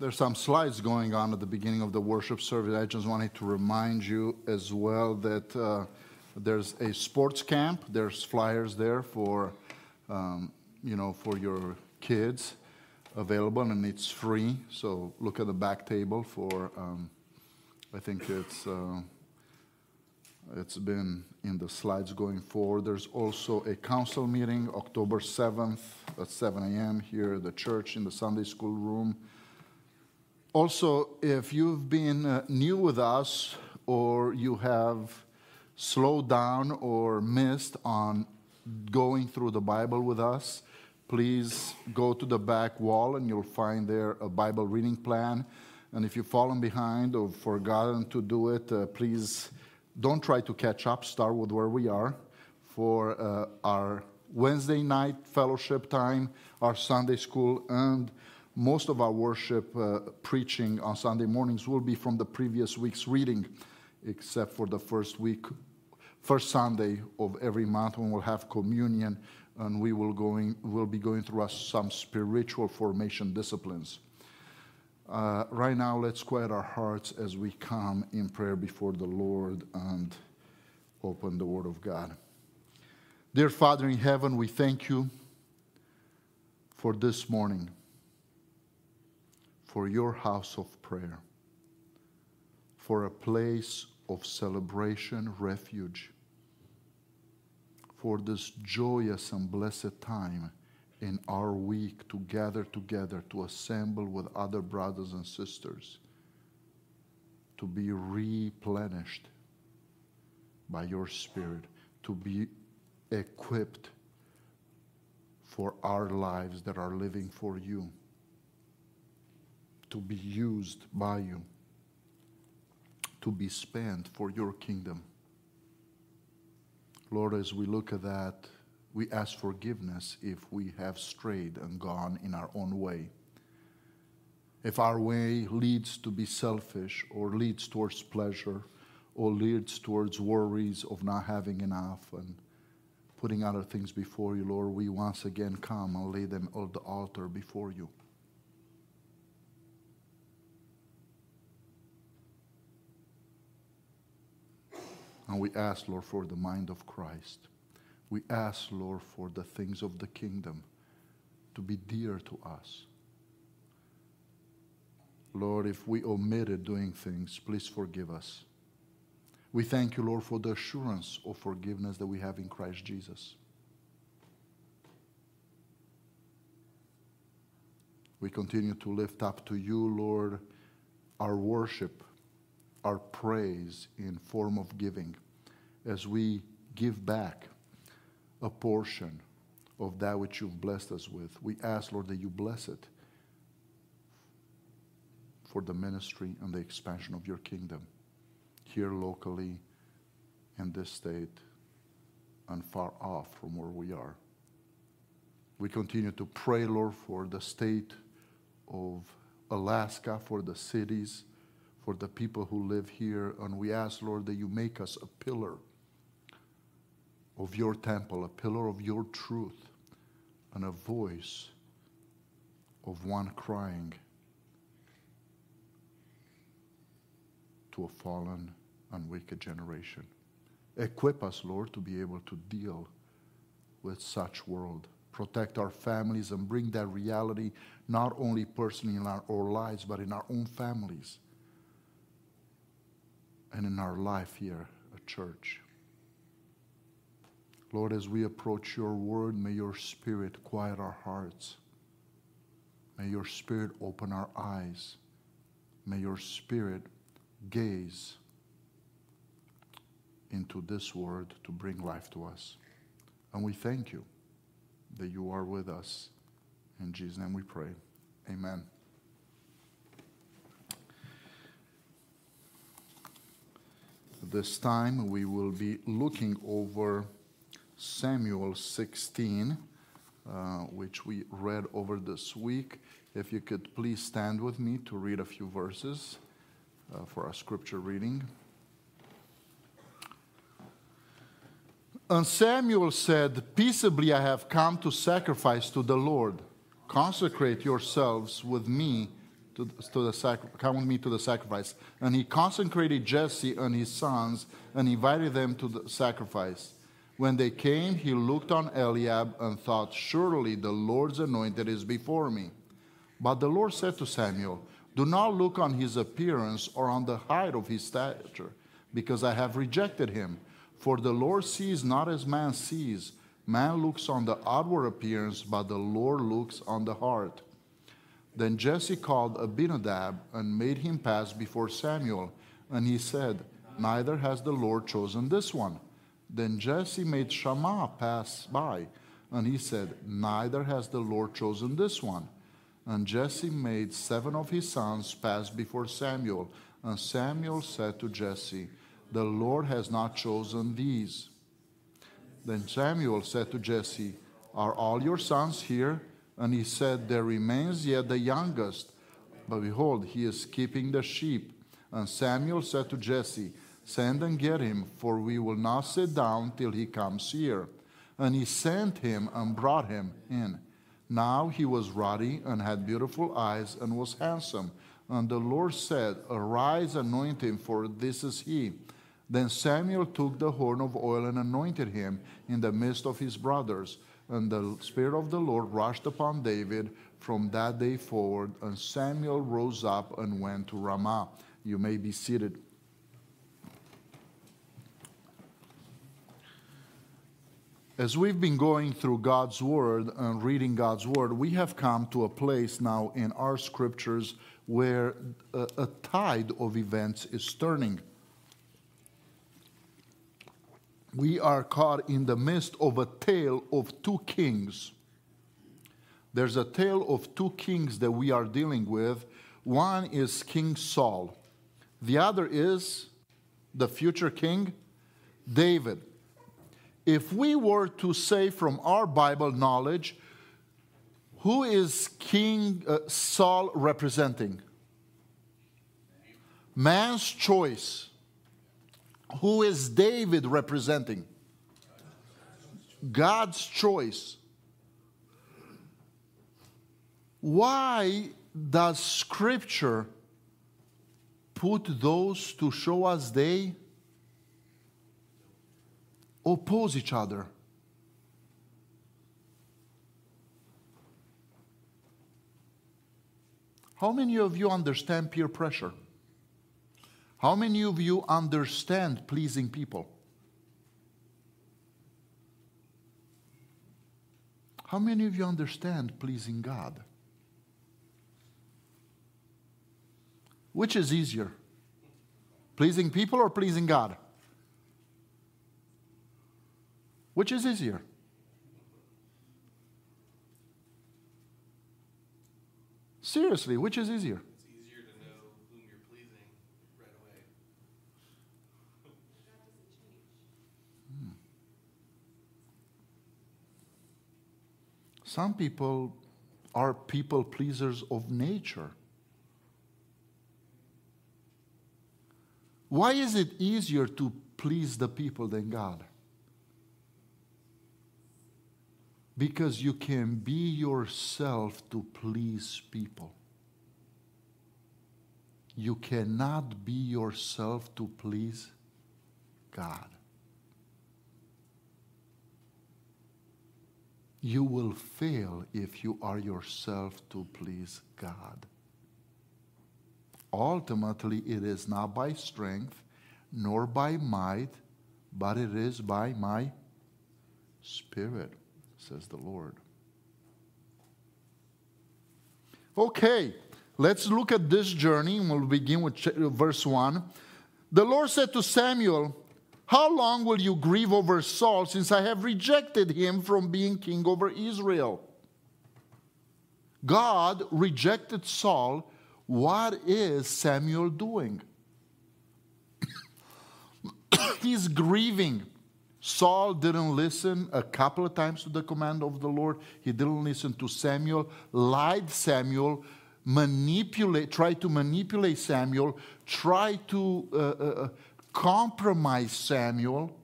There's some slides going on at the beginning of the worship service. I just wanted to remind you as well that uh, there's a sports camp. There's flyers there for, um, you know, for your kids available, and it's free. So look at the back table for. Um, I think it's uh, it's been in the slides going forward. There's also a council meeting October 7th at 7 a.m. here at the church in the Sunday school room. Also, if you've been uh, new with us or you have slowed down or missed on going through the Bible with us, please go to the back wall and you'll find there a Bible reading plan. And if you've fallen behind or forgotten to do it, uh, please don't try to catch up. Start with where we are for uh, our Wednesday night fellowship time, our Sunday school, and most of our worship uh, preaching on Sunday mornings will be from the previous week's reading, except for the first week, first Sunday of every month when we'll have communion and we will going will be going through some spiritual formation disciplines. Uh, right now, let's quiet our hearts as we come in prayer before the Lord and open the Word of God. Dear Father in heaven, we thank you for this morning, for your house of prayer, for a place of celebration, refuge, for this joyous and blessed time in our week to gather together, to assemble with other brothers and sisters, to be replenished by your Spirit, to be equipped for our lives that are living for you, to be used by you, to be spent for your kingdom. Lord, as we look at that, we ask forgiveness if we have strayed and gone in our own way. If our way leads to be selfish or leads towards pleasure or leads towards worries of not having enough and putting other things before you, Lord, we once again come and lay them on the altar before you. And we ask, Lord, for the mind of Christ. We ask, Lord, for the things of the kingdom to be dear to us. Lord, if we omitted doing things, please forgive us. We thank you, Lord, for the assurance of forgiveness that we have in Christ Jesus. We continue to lift up to you, Lord, our worship, our praise in form of giving as we give back a portion of that which you've blessed us with. We ask, Lord, that you bless it for the ministry and the expansion of your kingdom here locally in this state and far off from where we are. We continue to pray, Lord, for the state of Alaska, for the cities, for the people who live here. And we ask, Lord, that you make us a pillar of your temple, a pillar of your truth, and a voice of one crying to a fallen and wicked generation. Equip us, Lord, to be able to deal with such world. Protect our families and bring that reality not only personally in our, lives, but in our own families and in our life here at church. Lord, as we approach your word, may your spirit quiet our hearts. May your spirit open our eyes. May your spirit gaze into this word to bring life to us. And we thank you that you are with us. In Jesus' name we pray. Amen. This time we will be looking over Samuel 16, uh, which we read over this week. If you could please stand with me to read a few verses uh, for our scripture reading. And Samuel said, Peaceably I have come to sacrifice to the Lord. Consecrate yourselves with me to, to the sac- come with me to the sacrifice. And he consecrated Jesse and his sons and invited them to the sacrifice. When they came, he looked on Eliab and thought, Surely the Lord's anointed is before me. But the Lord said to Samuel, Do not look on his appearance or on the height of his stature, because I have rejected him. For the Lord sees not as man sees. Man looks on the outward appearance, but the Lord looks on the heart. Then Jesse called Abinadab and made him pass before Samuel. And he said, Neither has the Lord chosen this one. Then Jesse made Shammah pass by. And he said, Neither has the Lord chosen this one. And Jesse made seven of his sons pass before Samuel. And Samuel said to Jesse, The Lord has not chosen these. Then Samuel said to Jesse, Are all your sons here? And he said, There remains yet the youngest, but behold, he is keeping the sheep. And Samuel said to Jesse, Send and get him, for we will not sit down till he comes here. And he sent him and brought him in. Now he was ruddy and had beautiful eyes and was handsome. And the Lord said, Arise, anoint him, for this is he. Then Samuel took the horn of oil and anointed him in the midst of his brothers. And the Spirit of the Lord rushed upon David from that day forward. And Samuel rose up and went to Ramah. You may be seated. As we've been going through God's Word and reading God's Word, we have come to a place now in our scriptures where a, a tide of events is turning. We are caught in the midst of a tale of two kings. There's a tale of two kings that we are dealing with. One is King Saul, the other is the future king, David if we were to say from our Bible knowledge, who is King uh, Saul representing? Man's choice. Who is David representing? God's choice. Why does Scripture put those to show us they oppose each other. How many of you understand peer pressure? How many of you understand pleasing people? How many of you understand pleasing God? Which is easier? Pleasing people or pleasing God? Which is easier? Seriously, which is easier? It's easier to know whom you're pleasing right away. Some people are people pleasers of nature. Why is it easier to please the people than God? Because you can be yourself to please people. You cannot be yourself to please God. You will fail if you are yourself to please God. Ultimately, it is not by strength nor by might, but it is by my spirit says the Lord. Okay, let's look at this journey, we'll begin with verse 1. The Lord said to Samuel, How long will you grieve over Saul, since I have rejected him from being king over Israel? God rejected Saul. What is Samuel doing? He's grieving. Saul didn't listen a couple of times to the command of the Lord. He didn't listen to Samuel, lied Samuel, manipulate, tried to manipulate Samuel, tried to uh, uh, uh, compromise Samuel.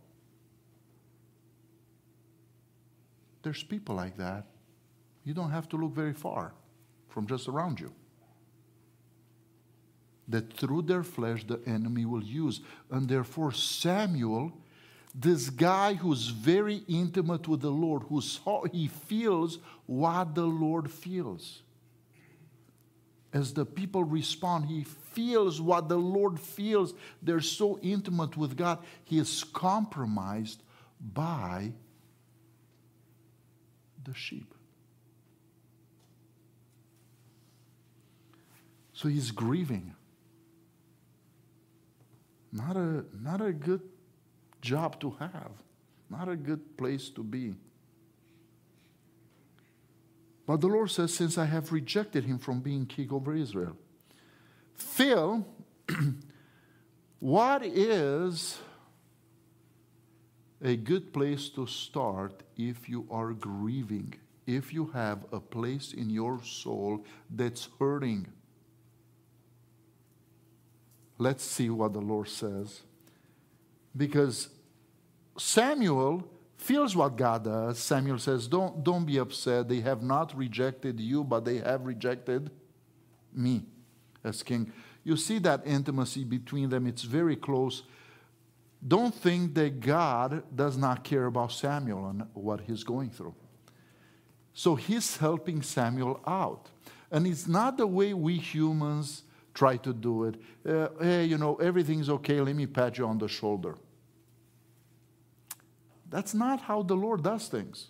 There's people like that. You don't have to look very far from just around you. that through their flesh the enemy will use. And therefore, Samuel, this guy who's very intimate with the Lord, who's, he feels what the Lord feels. As the people respond, he feels what the Lord feels. They're so intimate with God. He is compromised by the sheep. So he's grieving. Not a, not a good job to have, not a good place to be. But the Lord says, Since I have rejected him from being king over Israel. Phil, what is a good place to start if you are grieving, if you have a place in your soul that's hurting? Let's see what the Lord says. Because Samuel feels what God does. Samuel says, don't, don't be upset. They have not rejected you, but they have rejected me as king. You see that intimacy between them, it's very close. Don't think that God does not care about Samuel and what he's going through. So he's helping Samuel out. And it's not the way we humans try to do it. Uh, hey, you know, everything's okay, let me pat you on the shoulder. That's not how the Lord does things.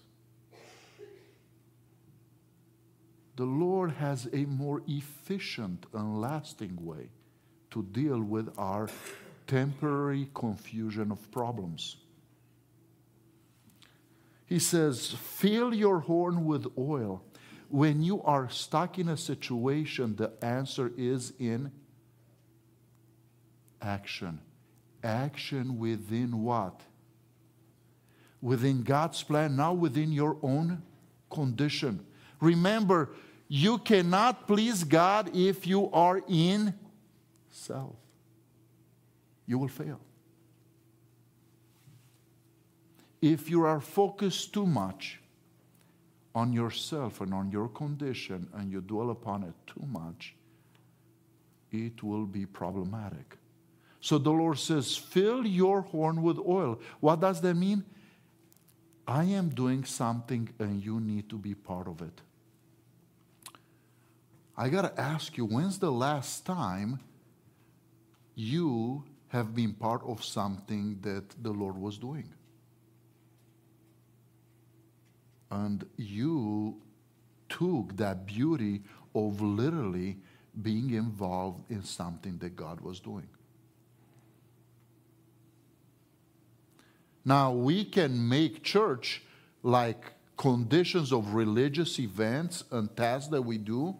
The Lord has a more efficient and lasting way to deal with our temporary confusion of problems. He says, Fill your horn with oil when you are stuck in a situation, the answer is in action. Action within what? Within God's plan, not within your own condition. Remember, you cannot please God if you are in self. You will fail. If you are focused too much on yourself and on your condition and you dwell upon it too much, it will be problematic. So the Lord says, fill your horn with oil. What does that mean? I am doing something and you need to be part of it. I got to ask you, when's the last time you have been part of something that the Lord was doing? And you took that beauty of literally being involved in something that God was doing. Now, we can make church like conditions of religious events and tasks that we do.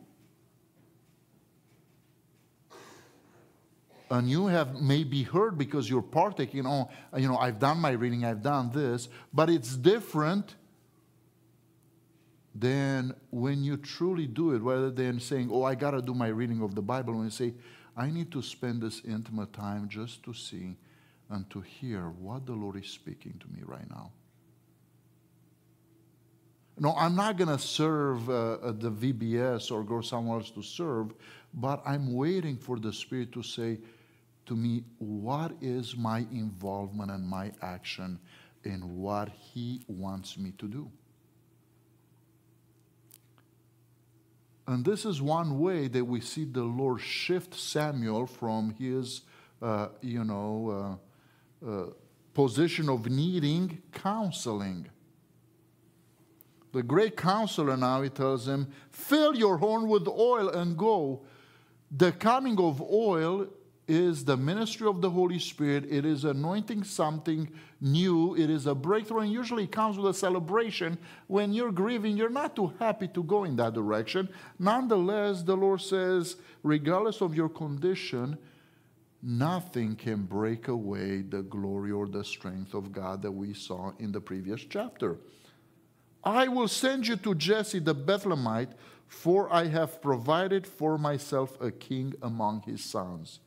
And you have maybe heard because you're partaking, oh, you know, I've done my reading, I've done this, but it's different than when you truly do it, rather than saying, oh, I got to do my reading of the Bible, when you say, I need to spend this intimate time just to see and to hear what the Lord is speaking to me right now. No, I'm not going to serve uh, at the VBS or go somewhere else to serve, but I'm waiting for the Spirit to say to me, what is my involvement and my action in what He wants me to do? And this is one way that we see the Lord shift Samuel from his, uh, you know, uh, uh, position of needing counseling. The great counselor now, he tells him, fill your horn with oil and go. The coming of oil is the ministry of the Holy Spirit. It is anointing something new. It is a breakthrough, and usually it comes with a celebration. When you're grieving, you're not too happy to go in that direction. Nonetheless, the Lord says, regardless of your condition, nothing can break away the glory or the strength of God that we saw in the previous chapter. I will send you to Jesse the Bethlehemite, for I have provided for myself a king among his sons.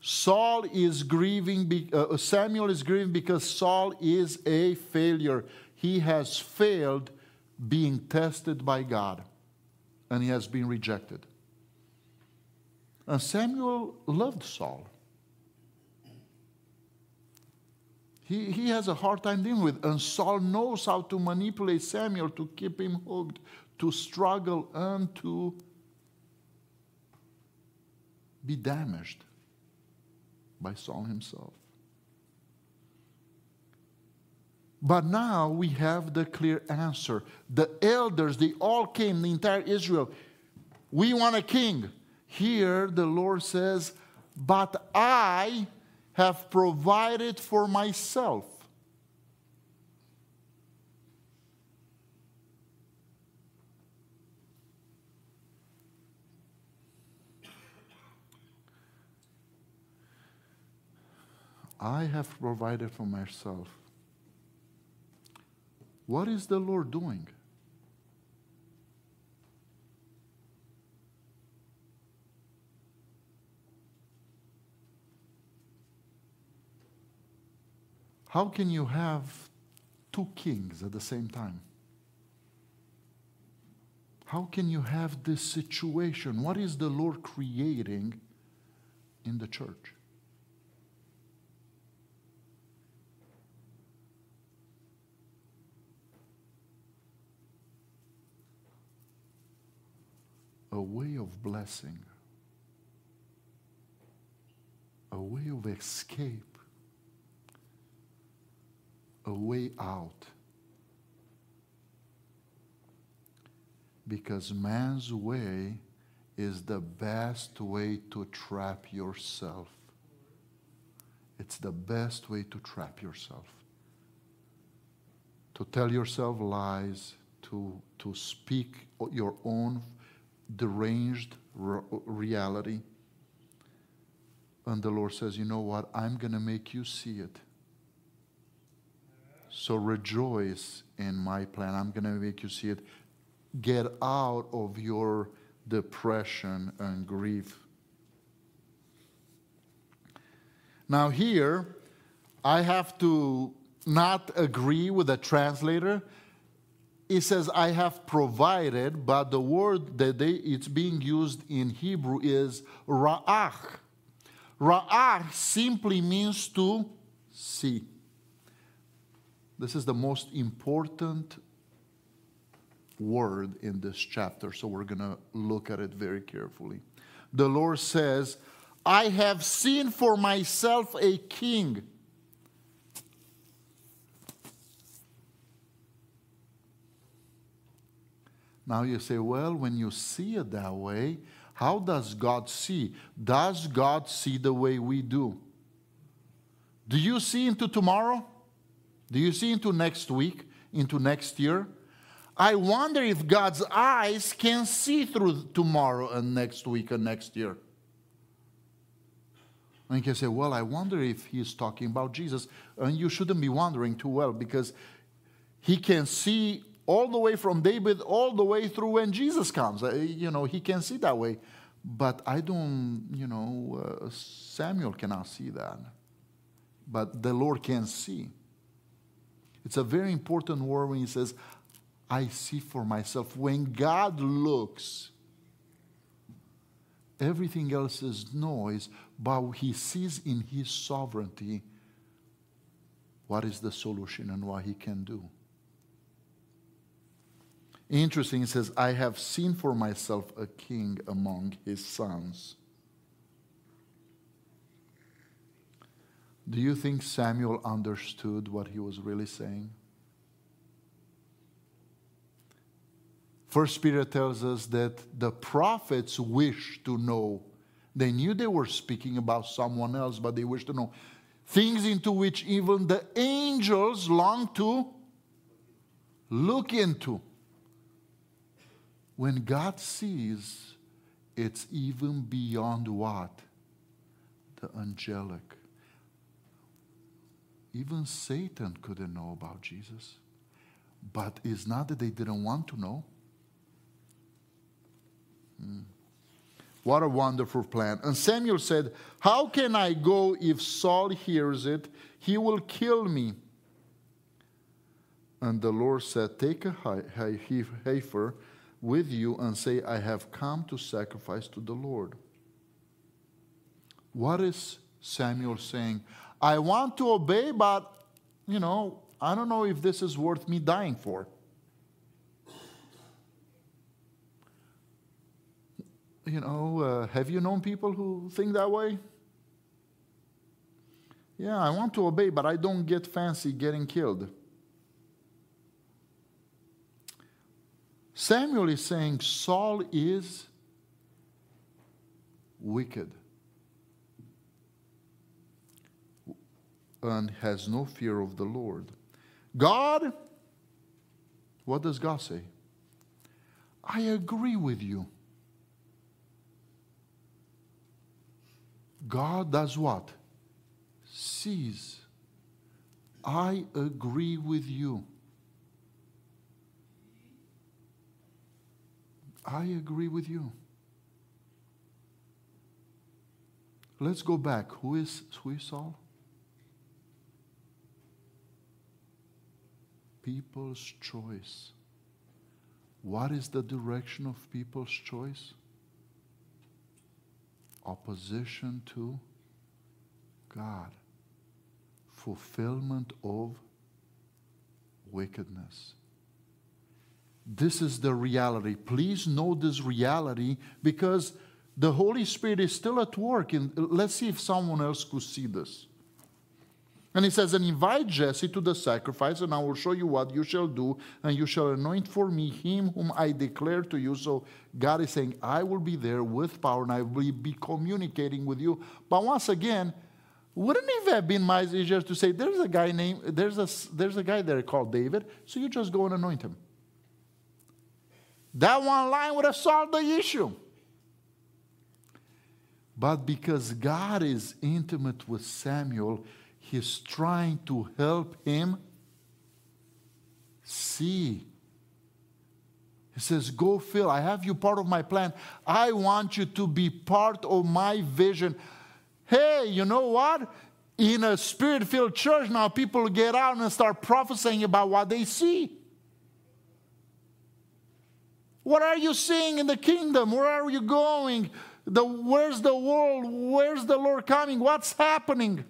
Saul is grieving, uh, Samuel is grieving because Saul is a failure. He has failed being tested by God and he has been rejected. And Samuel loved Saul. He, he has a hard time dealing with, and Saul knows how to manipulate Samuel to keep him hooked, to struggle, and to be damaged by Saul himself. But now we have the clear answer. The elders, they all came, the entire Israel. We want a king. Here the Lord says, But I have provided for myself. I have provided for myself. What is the Lord doing? How can you have two kings at the same time? How can you have this situation? What is the Lord creating in the church? a way of blessing, a way of escape, a way out. Because man's way is the best way to trap yourself. It's the best way to trap yourself. To tell yourself lies, to, to speak your own deranged reality. And the Lord says, You know what? I'm going to make you see it. So rejoice in my plan. I'm going to make you see it. Get out of your depression and grief. Now, here, I have to not agree with the translator it says, I have provided, but the word that they, it's being used in Hebrew is ra'ah. Ra'ah simply means to see. This is the most important word in this chapter, so we're going to look at it very carefully. The Lord says, I have seen for myself a king Now you say, well, when you see it that way, how does God see? Does God see the way we do? Do you see into tomorrow? Do you see into next week, into next year? I wonder if God's eyes can see through tomorrow and next week and next year. And you can say, well, I wonder if he's talking about Jesus. And you shouldn't be wondering too well because he can see all the way from David, all the way through when Jesus comes. Uh, you know, he can see that way. But I don't, you know, uh, Samuel cannot see that. But the Lord can see. It's a very important word when he says, I see for myself. When God looks, everything else is noise, but he sees in his sovereignty what is the solution and what he can do. Interesting, he says, I have seen for myself a king among his sons. Do you think Samuel understood what he was really saying? First Peter tells us that the prophets wish to know. They knew they were speaking about someone else, but they wish to know things into which even the angels long to look into. When God sees, it's even beyond what? The angelic. Even Satan couldn't know about Jesus. But it's not that they didn't want to know. Hmm. What a wonderful plan. And Samuel said, How can I go if Saul hears it? He will kill me. And the Lord said, Take a heifer with you and say, I have come to sacrifice to the Lord. What is Samuel saying? I want to obey, but, you know, I don't know if this is worth me dying for. You know, uh, have you known people who think that way? Yeah, I want to obey, but I don't get fancy getting killed. Samuel is saying Saul is wicked and has no fear of the Lord. God, what does God say? I agree with you. God does what? Sees. I agree with you. I agree with you. Let's go back. Who is, who is Saul? People's choice. What is the direction of people's choice? Opposition to God. Fulfillment of wickedness. This is the reality. Please know this reality because the Holy Spirit is still at work. And let's see if someone else could see this. And he says, And invite Jesse to the sacrifice, and I will show you what you shall do, and you shall anoint for me him whom I declare to you. So God is saying, I will be there with power, and I will be communicating with you. But once again, wouldn't it have been much easier to say, There's a guy named, there's a, there's a guy there called David, so you just go and anoint him? That one line would have solved the issue. But because God is intimate with Samuel, he's trying to help him see. He says, Go, Phil, I have you part of my plan. I want you to be part of my vision. Hey, you know what? In a spirit filled church, now people get out and start prophesying about what they see. What are you seeing in the kingdom? Where are you going? The, where's the world? Where's the Lord coming? What's happening?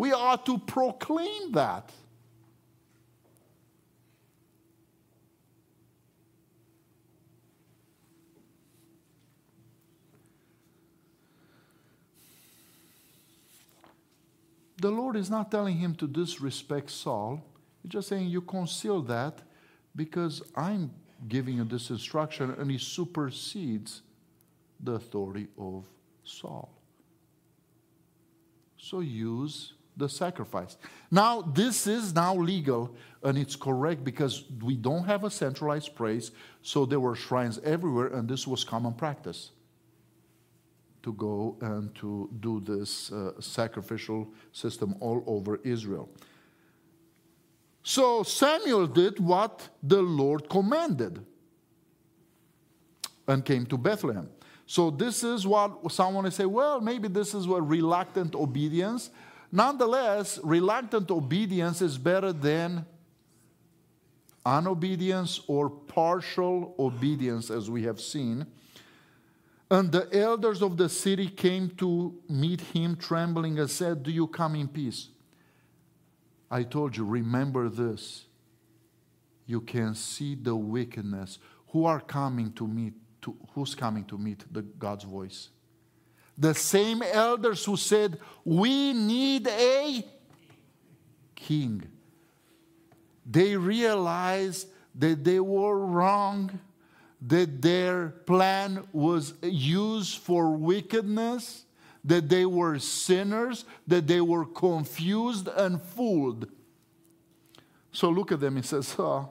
We are to proclaim that. The Lord is not telling him to disrespect Saul. He's just saying, You conceal that because I'm giving you this instruction, and he supersedes the authority of Saul. So use the sacrifice. Now, this is now legal and it's correct because we don't have a centralized praise, so there were shrines everywhere, and this was common practice to go and to do this uh, sacrificial system all over Israel. So Samuel did what the Lord commanded and came to Bethlehem. So this is what someone will say, well, maybe this is what reluctant obedience. Nonetheless, reluctant obedience is better than unobedience or partial obedience, as we have seen. And the elders of the city came to meet him trembling and said, Do you come in peace? I told you, remember this. You can see the wickedness. Who are coming to meet? To, who's coming to meet the God's voice? The same elders who said, We need a king. They realized that they were wrong, that their plan was used for wickedness that they were sinners, that they were confused and fooled. So look at them, he says, oh,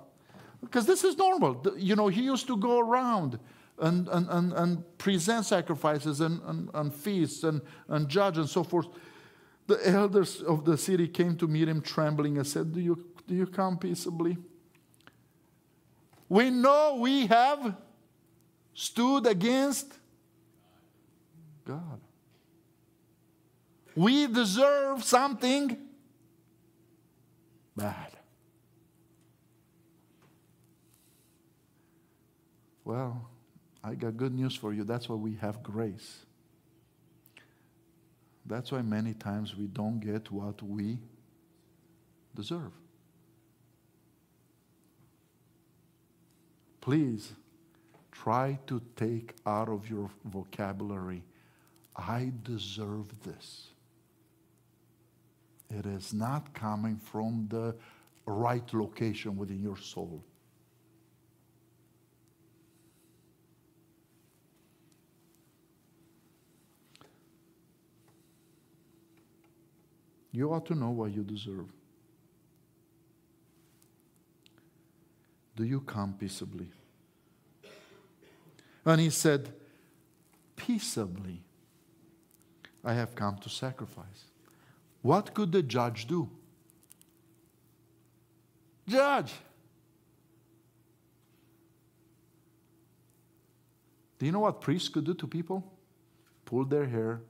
because this is normal. You know, he used to go around and, and, and, and present sacrifices and, and, and feasts and, and judge and so forth. The elders of the city came to meet him trembling and said, Do you, do you come peaceably? We know we have stood against God. We deserve something bad. Well, I got good news for you. That's why we have grace. That's why many times we don't get what we deserve. Please try to take out of your vocabulary, I deserve this. It is not coming from the right location within your soul. You ought to know what you deserve. Do you come peaceably? And he said, Peaceably, I have come to sacrifice. What could the judge do? Judge! Do you know what priests could do to people? Pull their hair,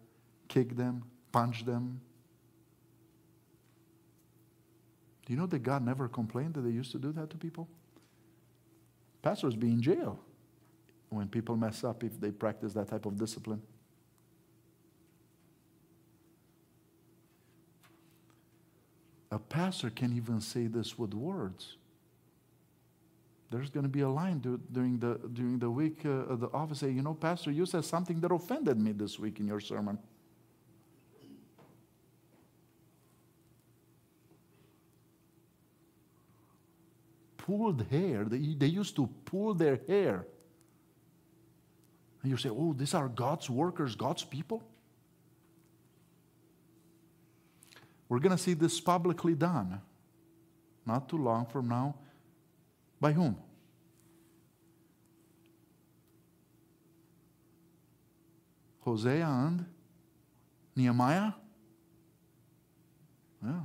kick them, punch them. Do you know that God never complained that they used to do that to people? Pastors be in jail when people mess up if they practice that type of discipline. A pastor can even say this with words. There's going to be a line do, during, the, during the week uh, of the office say, you know, Pastor, you said something that offended me this week in your sermon. Pulled hair, they, they used to pull their hair. And you say, oh, these are God's workers, God's people? We're going to see this publicly done not too long from now. By whom? Ezra and Nehemiah? Yeah.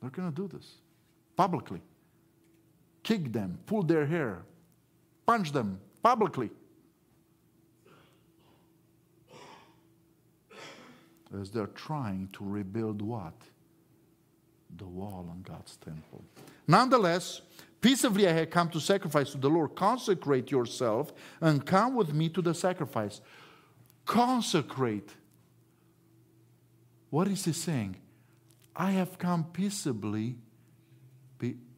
They're going to do this publicly. Kick them, pull their hair, punch them publicly. as they're trying to rebuild what? The wall on God's temple. Nonetheless, peaceably I have come to sacrifice to the Lord. Consecrate yourself and come with me to the sacrifice. Consecrate. What is he saying? I have come peaceably,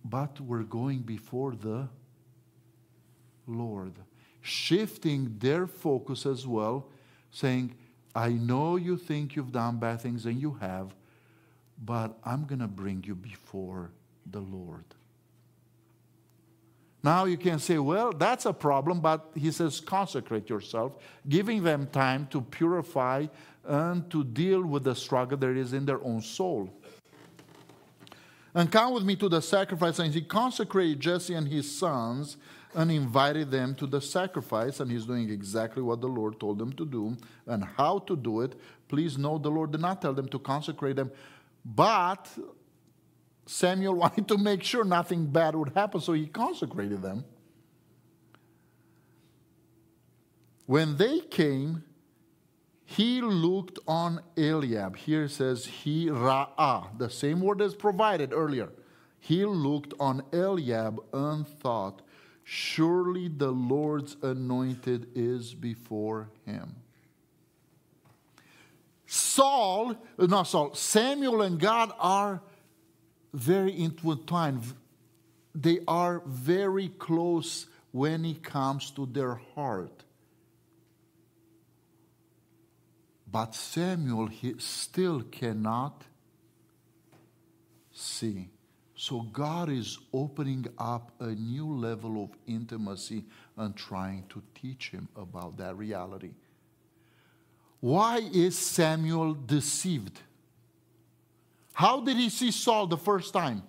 but we're going before the Lord. Shifting their focus as well, saying, I know you think you've done bad things, and you have, but I'm going to bring you before the Lord. Now you can say, well, that's a problem, but he says, consecrate yourself, giving them time to purify and to deal with the struggle there is in their own soul. And come with me to the sacrifice. And he consecrated Jesse and his sons and invited them to the sacrifice, and he's doing exactly what the Lord told them to do and how to do it. Please note the Lord did not tell them to consecrate them, but Samuel wanted to make sure nothing bad would happen, so he consecrated them. When they came, he looked on Eliab. Here it says he ra'ah, the same word as provided earlier. He looked on Eliab and thought, Surely the Lord's anointed is before him. Saul, not Saul, Samuel and God are very intertwined. They are very close when it comes to their heart. But Samuel he still cannot see. So God is opening up a new level of intimacy and trying to teach him about that reality. Why is Samuel deceived? How did he see Saul the first time?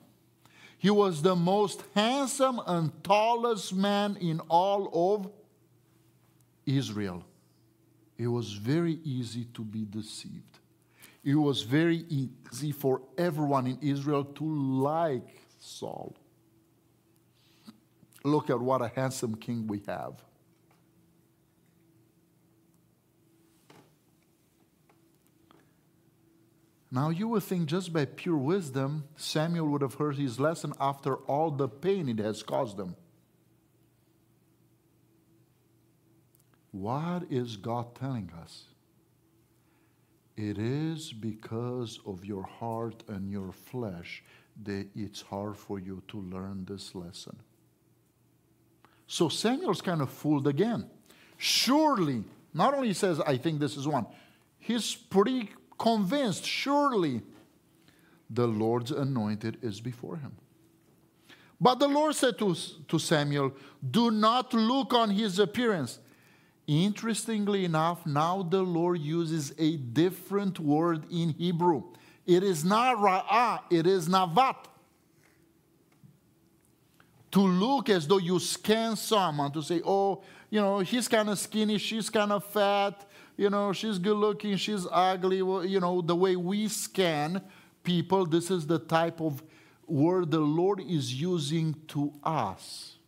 He was the most handsome and tallest man in all of Israel. It was very easy to be deceived it was very easy for everyone in Israel to like Saul. Look at what a handsome king we have. Now, you would think just by pure wisdom, Samuel would have heard his lesson after all the pain it has caused him. What is God telling us? It is because of your heart and your flesh that it's hard for you to learn this lesson. So Samuel's kind of fooled again. Surely, not only says, I think this is one, he's pretty convinced, surely the Lord's anointed is before him. But the Lord said to, to Samuel, Do not look on his appearance. Interestingly enough, now the Lord uses a different word in Hebrew. It is not ra'ah, it is navat. To look as though you scan someone to say, oh, you know, he's kind of skinny, she's kind of fat, you know, she's good looking, she's ugly. Well, you know, the way we scan people, this is the type of word the Lord is using to us.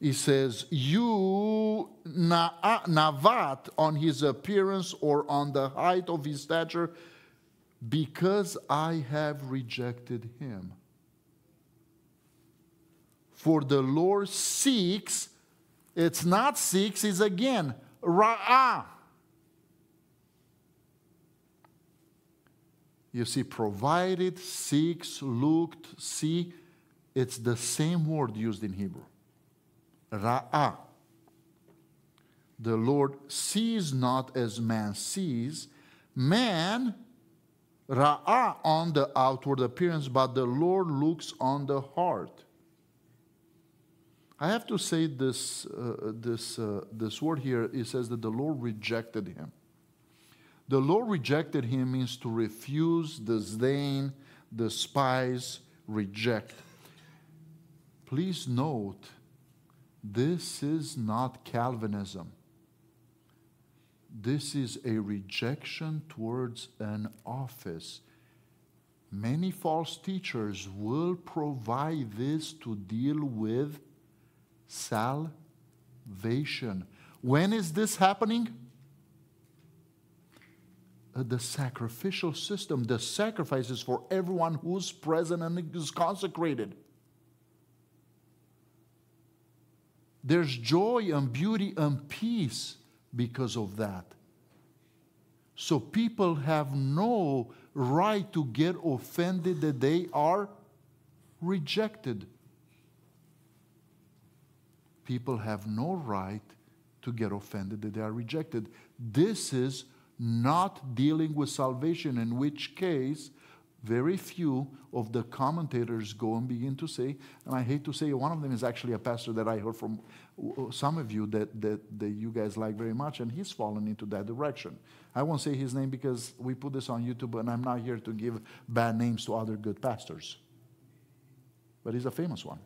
He says, You, Navat, on his appearance or on the height of his stature, because I have rejected him. For the Lord seeks, it's not seeks, it's again, Ra'ah. You see, provided, seeks, looked, see, it's the same word used in Hebrew. Ra'ah. The Lord sees not as man sees. Man, Ra'ah on the outward appearance, but the Lord looks on the heart. I have to say this, uh, this, uh, this word here, it says that the Lord rejected him. The Lord rejected him means to refuse, disdain, despise, reject. Please note, this is not Calvinism. This is a rejection towards an office. Many false teachers will provide this to deal with salvation. When is this happening? Uh, the sacrificial system, the sacrifices for everyone who's present and is consecrated. There's joy and beauty and peace because of that. So people have no right to get offended that they are rejected people have no right to get offended that they are rejected. This is not dealing with salvation, in which case, very few of the commentators go and begin to say, and I hate to say, one of them is actually a pastor that I heard from uh, some of you that, that, that you guys like very much, and he's fallen into that direction. I won't say his name because we put this on YouTube, and I'm not here to give bad names to other good pastors. But he's a famous one.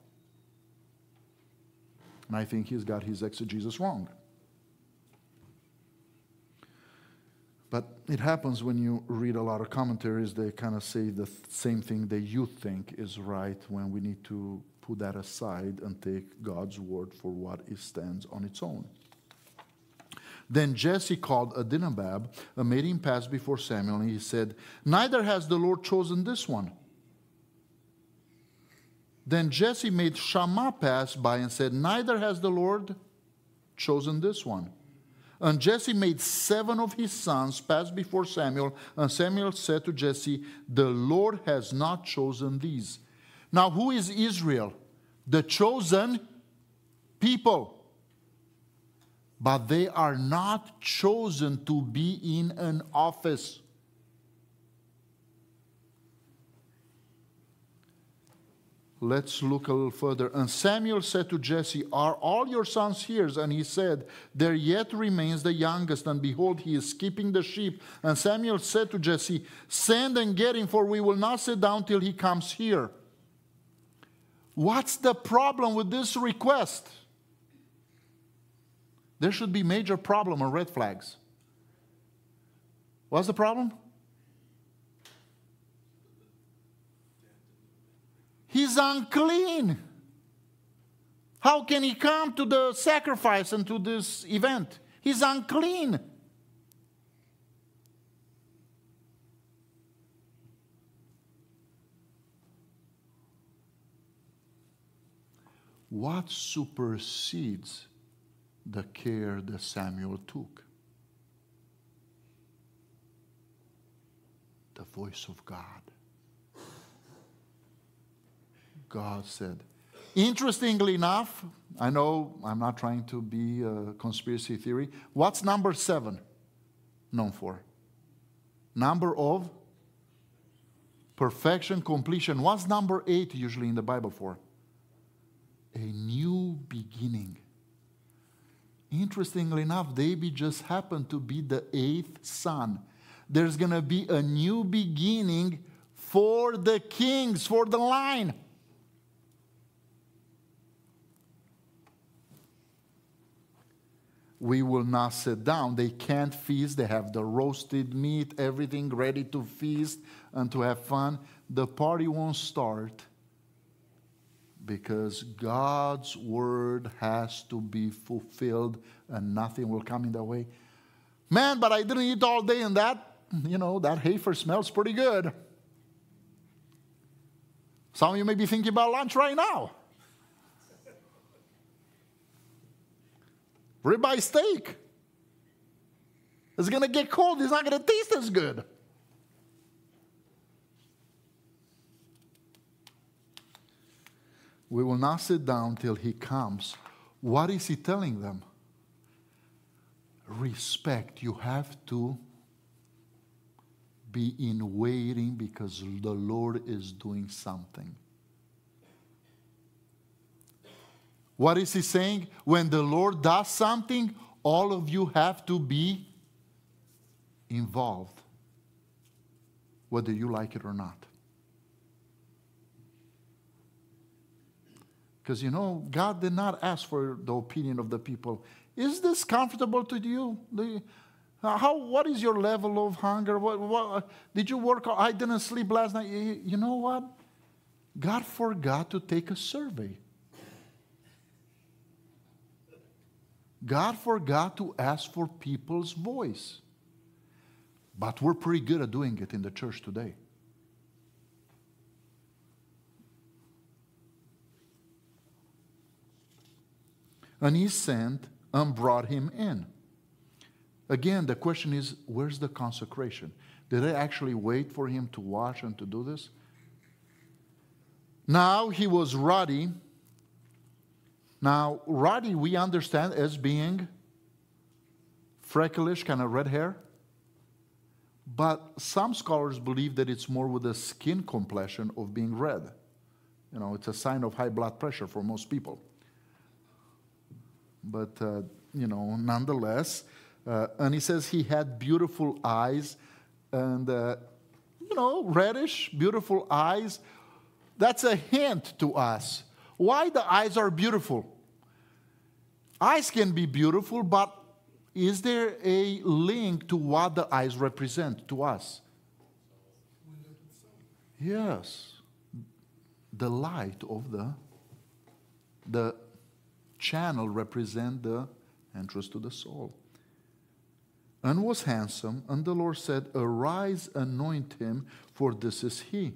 And I think he's got his exegesis wrong. But it happens when you read a lot of commentaries, they kind of say the same thing that you think is right when we need to put that aside and take God's word for what it stands on its own. Then Jesse called and made him pass before Samuel, and he said, Neither has the Lord chosen this one. Then Jesse made Shammah pass by and said, Neither has the Lord chosen this one. And Jesse made seven of his sons pass before Samuel, and Samuel said to Jesse, The Lord has not chosen these. Now, who is Israel? The chosen people. But they are not chosen to be in an office. Let's look a little further. And Samuel said to Jesse, Are all your sons here? And he said, There yet remains the youngest, and behold, he is keeping the sheep. And Samuel said to Jesse, Send and get him, for we will not sit down till he comes here. What's the problem with this request? There should be major problem or red flags. What's the problem? He's unclean. How can he come to the sacrifice and to this event? He's unclean. What supersedes the care that Samuel took? the voice of God. God said. Interestingly enough, I know I'm not trying to be a conspiracy theory. What's number seven known for? Number of perfection, completion. What's number eight usually in the Bible for? A new beginning. Interestingly enough, David just happened to be the eighth son. There's going to be a new beginning for the kings, for the line. We will not sit down. They can't feast. They have the roasted meat, everything ready to feast and to have fun. The party won't start because God's word has to be fulfilled and nothing will come in the way. Man, but I didn't eat all day and that, you know, that heifer smells pretty good. Some of you may be thinking about lunch right now. Ribeye steak. It's going to get cold. It's not going to taste as good. We will not sit down till he comes. What is he telling them? Respect. You have to be in waiting because the Lord is doing something. What is he saying? When the Lord does something, all of you have to be involved, whether you like it or not. Because you know, God did not ask for the opinion of the people. Is this comfortable to you? how, what is your level of hunger? What, what, did you work? I didn't sleep last night. You know what? God forgot to take a survey. God forgot to ask for people's voice. But we're pretty good at doing it in the church today. And he sent and brought him in. Again, the question is where's the consecration? Did they actually wait for him to wash and to do this? Now he was ruddy now, ruddy we understand as being freckleish, kind of red hair. But some scholars believe that it's more with the skin complexion of being red. You know, it's a sign of high blood pressure for most people. But, uh, you know, nonetheless, uh, and he says he had beautiful eyes and, uh, you know, reddish, beautiful eyes. That's a hint to us why the eyes are beautiful. Eyes can be beautiful, but is there a link to what the eyes represent to us? Yes. The light of the the channel represent the entrance to the soul. And was handsome, and the Lord said, Arise, anoint him, for this is he.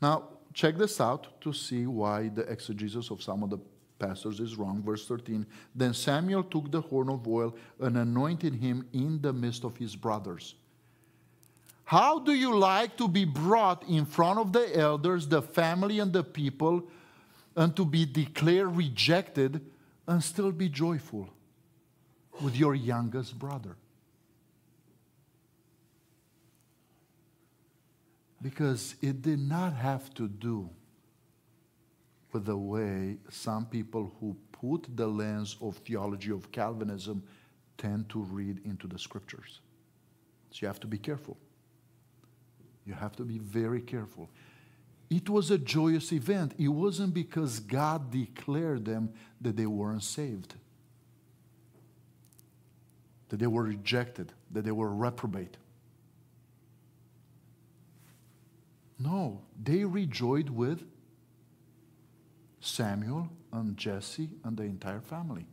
Now, check this out to see why the exegesis of some of the pastors is wrong. Verse 13 Then Samuel took the horn of oil and anointed him in the midst of his brothers. How do you like to be brought in front of the elders, the family, and the people, and to be declared rejected and still be joyful with your youngest brother? Because it did not have to do with the way some people who put the lens of theology of Calvinism tend to read into the scriptures. So you have to be careful. You have to be very careful. It was a joyous event. It wasn't because God declared them that they weren't saved, that they were rejected, that they were reprobate. No, they rejoiced with Samuel and Jesse and the entire family.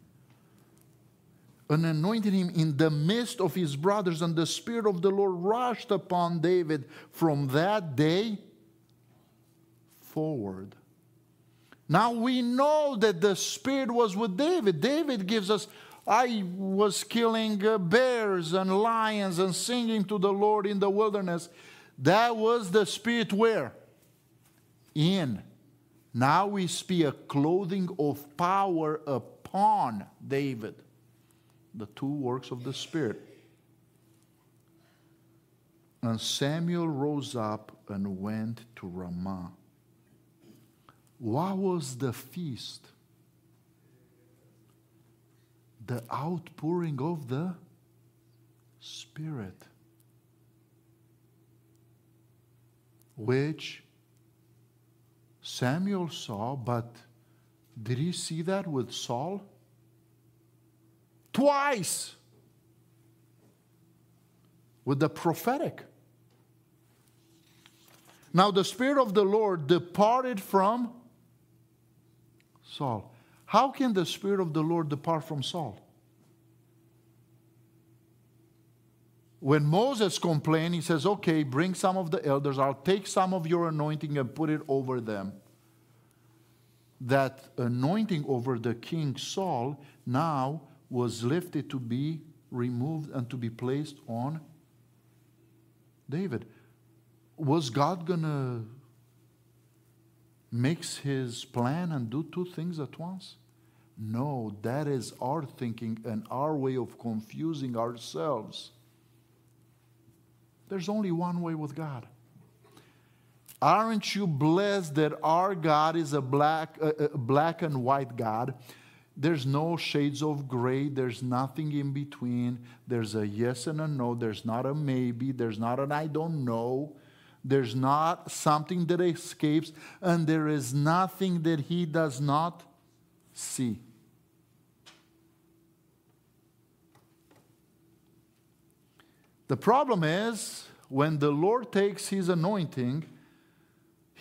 And anointed him in the midst of his brothers, and the Spirit of the Lord rushed upon David from that day forward. Now we know that the Spirit was with David. David gives us, I was killing uh, bears and lions and singing to the Lord in the wilderness. That was the Spirit where? In. Now we see a clothing of power upon David. The two works of the Spirit. And Samuel rose up and went to Ramah. What was the feast? The outpouring of the Spirit, which Samuel saw, but did he see that with Saul? Twice with the prophetic. Now the Spirit of the Lord departed from Saul. How can the Spirit of the Lord depart from Saul? When Moses complained, he says, Okay, bring some of the elders. I'll take some of your anointing and put it over them. That anointing over the king Saul now was lifted to be removed and to be placed on David. Was God going to mix his plan and do two things at once? No, that is our thinking and our way of confusing ourselves. There's only one way with God. Aren't you blessed that our God is a black, uh, uh, black and white God? There's no shades of gray. There's nothing in between. There's a yes and a no. There's not a maybe. There's not an I don't know. There's not something that escapes, and there is nothing that he does not see. The problem is when the Lord takes his anointing,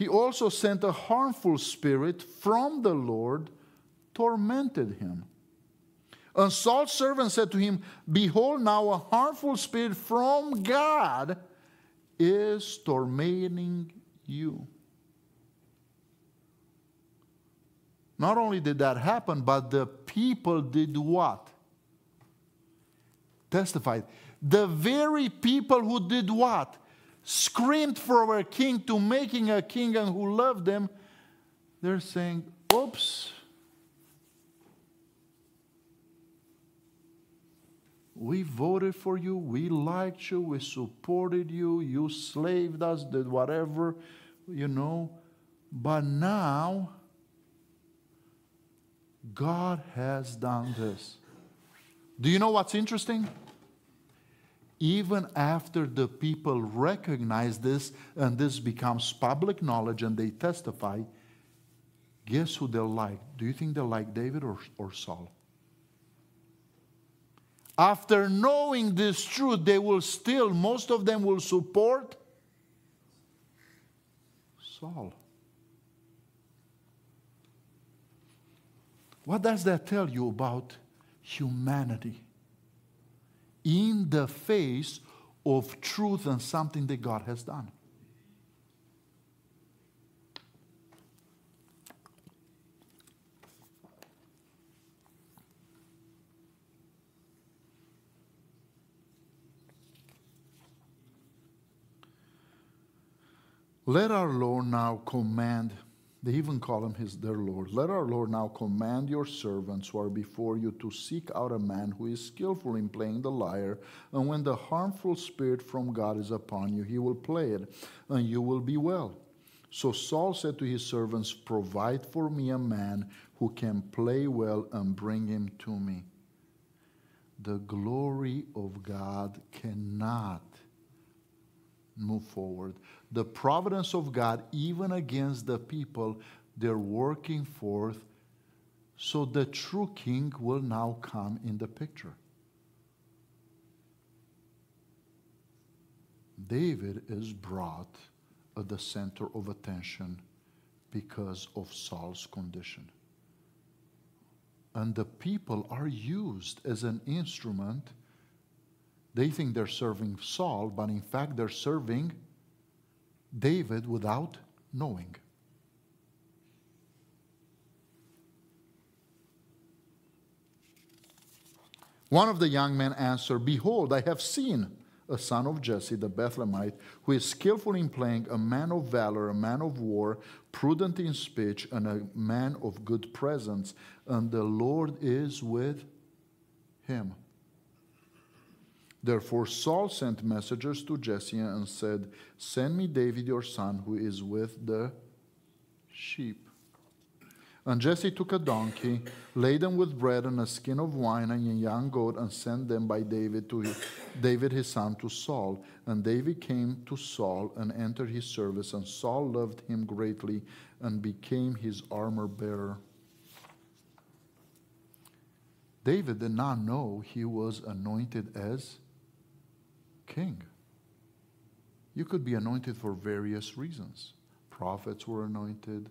he also sent a harmful spirit from the Lord, tormented him. And Saul's servant said to him, Behold, now a harmful spirit from God is tormenting you. Not only did that happen, but the people did what? Testified. The very people who did what? Screamed for a king to making a king and who loved them, they're saying, oops, We voted for you, we liked you, we supported you, you slaved us, did whatever, you know. But now, God has done this. Do you know what's interesting? Even after the people recognize this and this becomes public knowledge and they testify, guess who they'll like? Do you think they'll like David or, or Saul? after knowing this truth, they will still, most of them will support Saul. What does that tell you about humanity? In the face of truth and something that God has done. Let our Lord now command, they even call him his their Lord. Let our Lord now command your servants who are before you to seek out a man who is skillful in playing the lyre, and when the harmful spirit from God is upon you, he will play it, and you will be well. So Saul said to his servants, Provide for me a man who can play well and bring him to me. The glory of God cannot move forward the providence of God, even against the people they're working forth, so the true king will now come in the picture. David is brought at the center of attention because of Saul's condition. And the people are used as an instrument. They think they're serving Saul, but in fact, they're serving David without knowing. One of the young men answered, Behold, I have seen a son of Jesse the Bethlehemite, who is skillful in playing, a man of valor, a man of war, prudent in speech, and a man of good presence, and the Lord is with him. Therefore Saul sent messengers to Jesse and said, Send me David your son, who is with the sheep. And Jesse took a donkey, laden with bread and a skin of wine and a young goat, and sent them by David to David his son to Saul. And David came to Saul and entered his service, and Saul loved him greatly and became his armor bearer. David did not know he was anointed as king. You could be anointed for various reasons. Prophets were anointed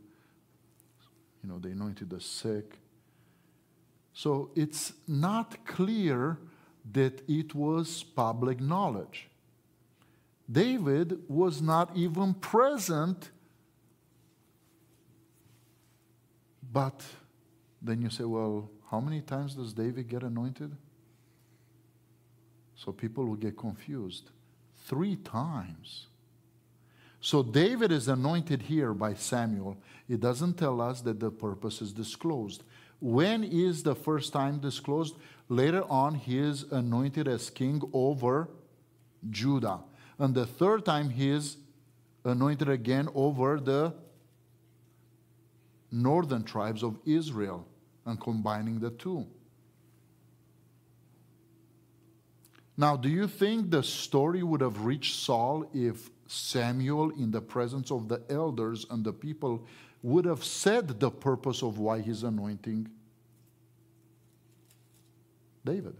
you know, they anointed the sick. So it's not clear that it was public knowledge. David was not even present, but then you say, well, how many times does David get anointed? So people will get confused. Three times. So David is anointed here by Samuel. It doesn't tell us that the purpose is disclosed. When is the first time disclosed? Later on, he is anointed as king over Judah. And the third time, he is anointed again over the northern tribes of Israel and combining the two. Now, do you think the story would have reached Saul if Samuel, in the presence of the elders and the people, would have said the purpose of why he's anointing David.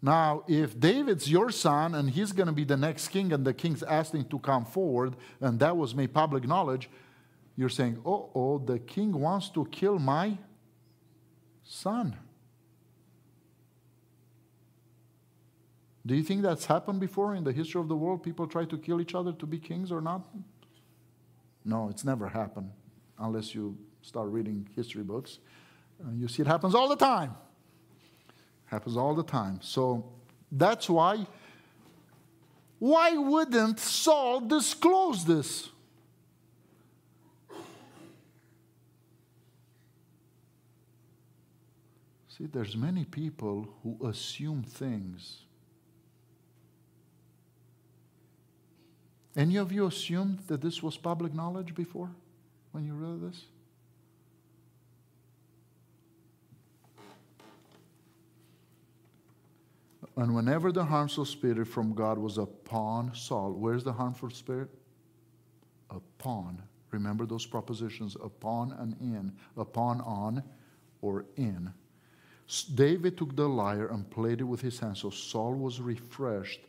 Now, if David's your son and he's going to be the next king, and the king's asking to come forward, and that was made public knowledge, you're saying, oh, oh, the king wants to kill my son. Do you think that's happened before in the history of the world? People try to kill each other to be kings or not? No, it's never happened unless you start reading history books. Uh, you see it happens all the time. Happens all the time. So that's why why wouldn't Saul disclose this? See, there's many people who assume things Any of you assumed that this was public knowledge before when you read this? And whenever the harmful spirit from God was upon Saul, where's the harmful spirit? Upon. Remember those propositions upon and in, upon, on, or in. David took the lyre and played it with his hands, so Saul was refreshed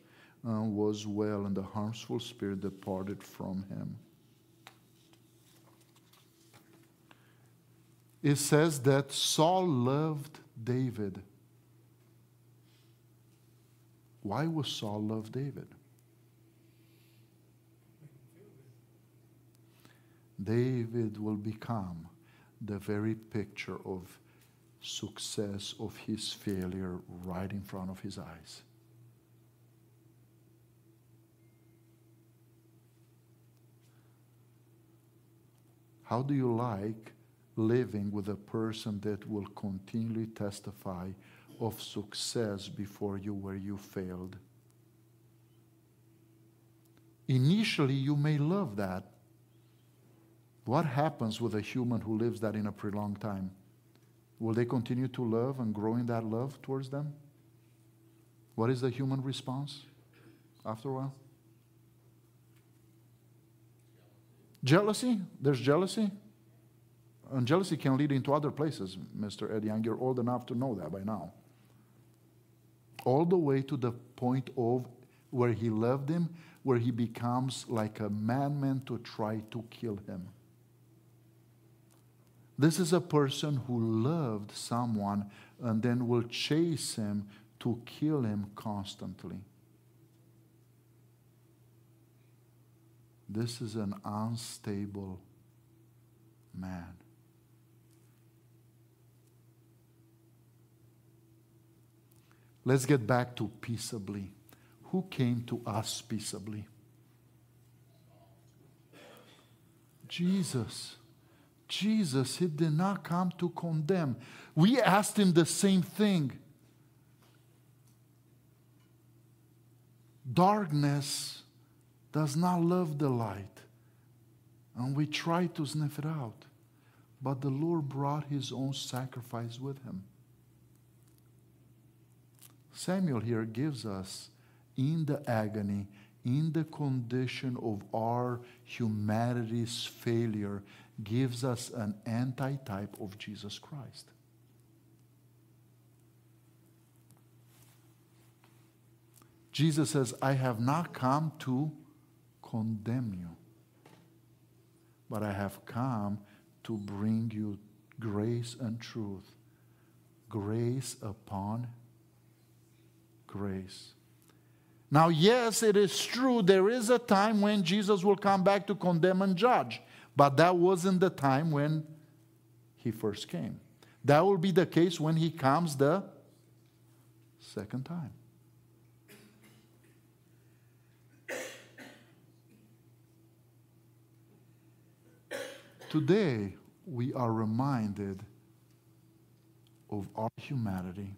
uh, was well, and the harmful spirit departed from him. It says that Saul loved David. Why was Saul love David? David will become the very picture of success of his failure right in front of his eyes. How do you like living with a person that will continually testify of success before you where you failed? Initially, you may love that. What happens with a human who lives that in a prolonged time? Will they continue to love and grow in that love towards them? What is the human response after a while? Jealousy, there's jealousy. And jealousy can lead into other places, Mr. Ed Young. You're old enough to know that by now. All the way to the point of where he loved him, where he becomes like a madman to try to kill him. This is a person who loved someone and then will chase him to kill him constantly. This is an unstable man. Let's get back to peaceably. Who came to us peaceably? Jesus. Jesus, he did not come to condemn. We asked him the same thing. Darkness does not love the light, and we try to sniff it out. But the Lord brought his own sacrifice with him. Samuel here gives us in the agony, in the condition of our humanity's failure, gives us an antitype of Jesus Christ. Jesus says, I have not come to condemn you, but I have come to bring you grace and truth. Grace upon grace. Now, yes, it is true, there is a time when Jesus will come back to condemn and judge, but that wasn't the time when he first came. That will be the case when he comes the second time. Today, we are reminded of our humanity.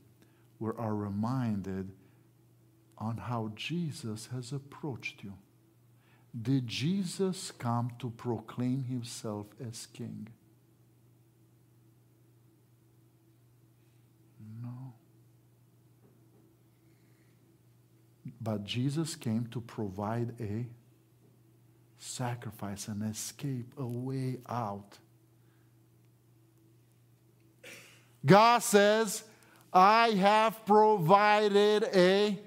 We are reminded on how Jesus has approached you. Did Jesus come to proclaim himself as king? No. But Jesus came to provide a sacrifice, an escape, a way out. God says, I have provided a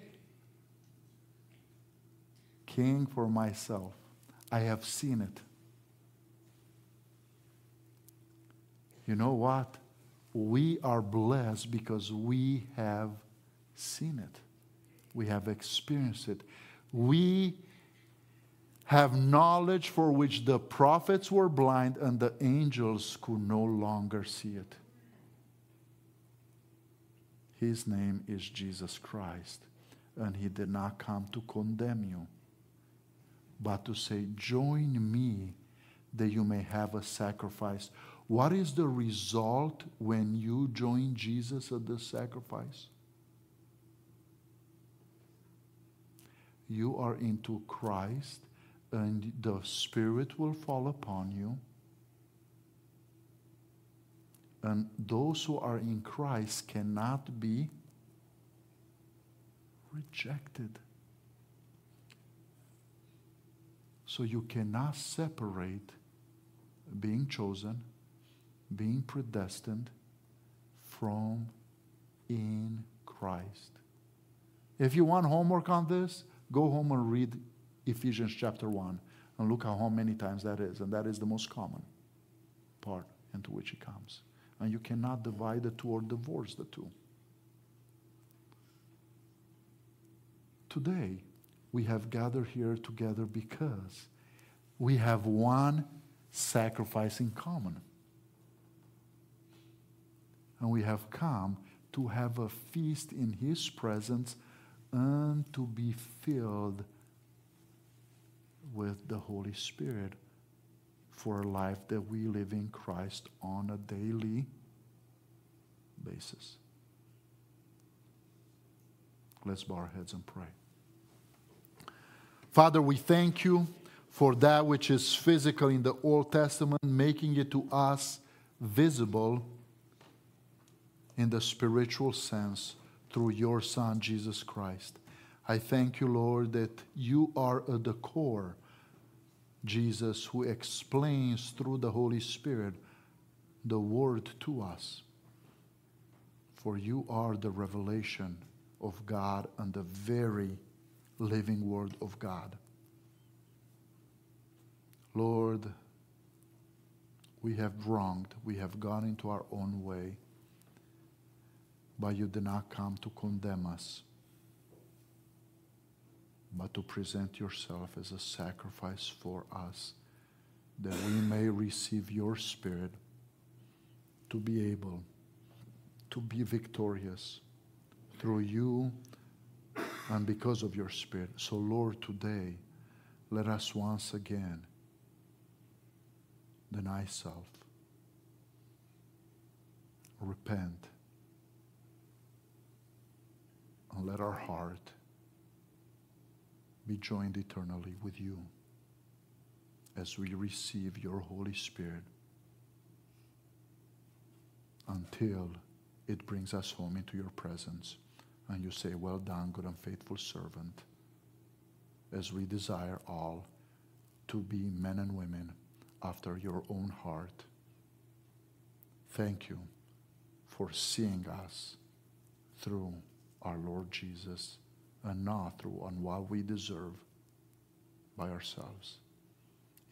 king for myself. I have seen it. You know what? We are blessed because we have seen it. We have experienced it. We have knowledge for which the prophets were blind and the angels could no longer see it. His name is Jesus Christ, and He did not come to condemn you, but to say, Join me that you may have a sacrifice. What is the result when you join Jesus at the sacrifice? You are into Christ and the Spirit will fall upon you. And those who are in Christ cannot be rejected. So you cannot separate being chosen, being predestined from in Christ. If you want homework on this, go home and read Ephesians chapter 1 and look how many times that is. And that is the most common part into which he comes. And you cannot divide the two or divorce the two. Today, we have gathered here together because we have one sacrifice in common. And we have come to have a feast in His presence and to be filled with the Holy Spirit for a life that we live in Christ on a daily basis. Let's bow our heads and pray. Father, we thank you for that which is physical in the Old Testament, making it to us visible in the spiritual sense through your Son, Jesus Christ. I thank you, Lord, that you are at the core Jesus who explains through the Holy Spirit the Word to us. For you are the revelation of God and the very living Word of God. Lord, we have wronged, we have gone into our own way, but you did not come to condemn us but to present yourself as a sacrifice for us, that we may receive your Spirit to be able to be victorious through you and because of your Spirit. So, Lord, today, let us once again deny self, repent, and let our heart be joined eternally with you as we receive your Holy Spirit until it brings us home into your presence and you say, Well done, good and faithful servant, as we desire all to be men and women after your own heart. Thank you for seeing us through our Lord Jesus and not through on what we deserve by ourselves.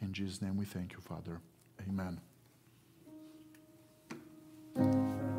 In Jesus' name we thank you, Father. Amen.